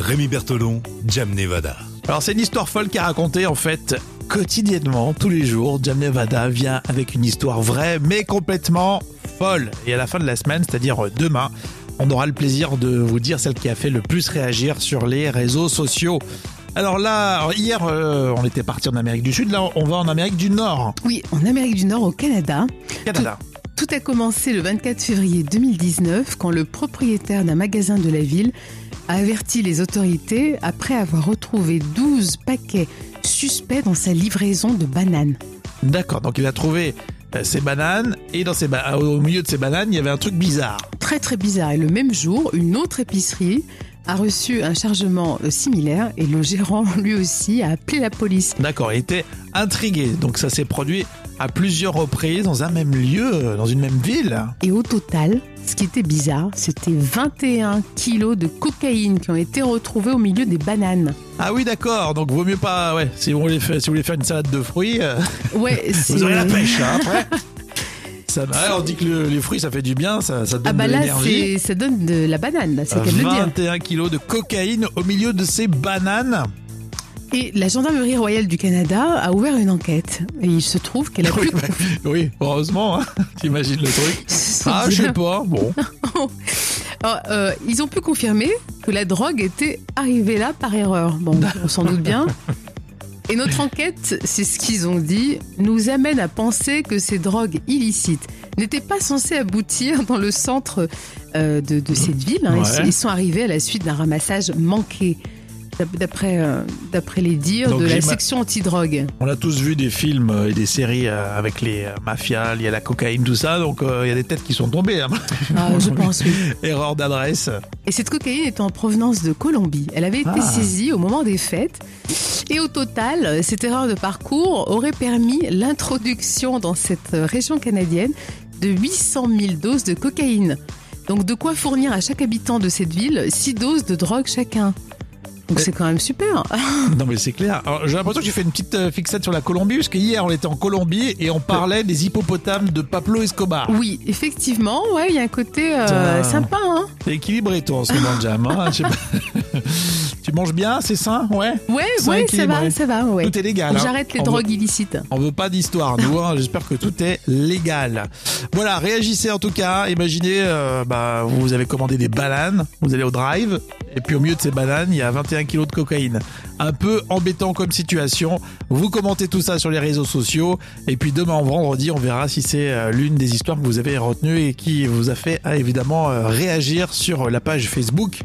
Rémi Bertolon, Jam Nevada. Alors c'est une histoire folle qui est racontée en fait quotidiennement, tous les jours. Jam Nevada vient avec une histoire vraie mais complètement folle. Et à la fin de la semaine, c'est-à-dire demain, on aura le plaisir de vous dire celle qui a fait le plus réagir sur les réseaux sociaux. Alors là, hier, euh, on était parti en Amérique du Sud. Là, on va en Amérique du Nord. Oui, en Amérique du Nord, au Canada. Canada. Tout, tout a commencé le 24 février 2019 quand le propriétaire d'un magasin de la ville a averti les autorités après avoir retrouvé 12 paquets suspects dans sa livraison de bananes. D'accord, donc il a trouvé euh, ses bananes et dans ses ba- au milieu de ces bananes, il y avait un truc bizarre. Très très bizarre. Et le même jour, une autre épicerie a reçu un chargement euh, similaire et le gérant lui aussi a appelé la police. D'accord, il était intrigué. Donc ça s'est produit à plusieurs reprises dans un même lieu, euh, dans une même ville. Et au total, ce qui était bizarre, c'était 21 kilos de cocaïne qui ont été retrouvés au milieu des bananes. Ah oui, d'accord. Donc vaut mieux pas. Ouais, si vous voulez faire, si vous voulez faire une salade de fruits, euh, Ouais, c'est... vous aurez la pêche hein, après. Ça, on dit que le- les fruits ça fait du bien, ça, ça donne Ah bah de l'énergie. ça donne de la banane, là, c'est le cas de le dire. 21 kilos de cocaïne au milieu de ces bananes. Et la gendarmerie royale du Canada a ouvert une enquête. Et il se trouve qu'elle a Oui, pu... bah, oui, heureusement, hein. t'imagines le truc. Ah, je sais pas, bon. Alors, euh, ils ont pu confirmer que la drogue était arrivée là par erreur. Bon, on s'en doute bien. Et notre enquête, c'est ce qu'ils ont dit, nous amène à penser que ces drogues illicites n'étaient pas censées aboutir dans le centre euh, de, de cette ville. hein. Ils- Ouais. Ils, sont arrivés à la suite d'un ramassage manqué, d'après euh, d'après les dires Donc de la section anti-drogue. On a tous vu des films euh, et des séries euh, avec les mafias, il y a la cocaïne, tout ça, donc euh, il y a des têtes qui sont tombées. hein. Ah, je pense, oui. Erreur d'adresse. Et cette cocaïne est en provenance de Colombie. Elle avait été Ah. saisie au moment des fêtes. Et au total, cette erreur de parcours aurait permis l'introduction dans cette région canadienne de 800 000 doses de cocaïne. Donc de quoi fournir à chaque habitant de cette ville 6 doses de drogue chacun. Donc c'est quand même super. Non mais c'est clair. J'ai l'impression que tu fais une petite euh, fixette sur la Colombie, parce que hier on était en Colombie et on parlait des hippopotames de Pablo Escobar. Oui, effectivement, ouais, il y a un côté euh, sympa. Hein T'es équilibré toi en ce moment, Jam. hein, je sais pas. tu manges bien, c'est sain, ouais ouais, C'est ouais, ça va, ça va. Ouais. Tout est légal. Hein. J'arrête les On drogues veut- illicites. On veut pas d'histoire, nous. hein. J'espère que tout est légal. Voilà, réagissez en tout cas. Imaginez, euh, bah, vous avez commandé des bananes, vous allez au drive, et puis au milieu de ces bananes, il y a 21 kilos de cocaïne. Un peu embêtant comme situation. Vous commentez tout ça sur les réseaux sociaux, et puis demain, en vendredi, on verra si c'est euh, l'une des histoires que vous avez retenues et qui vous a fait euh, évidemment euh, réagir sur la page Facebook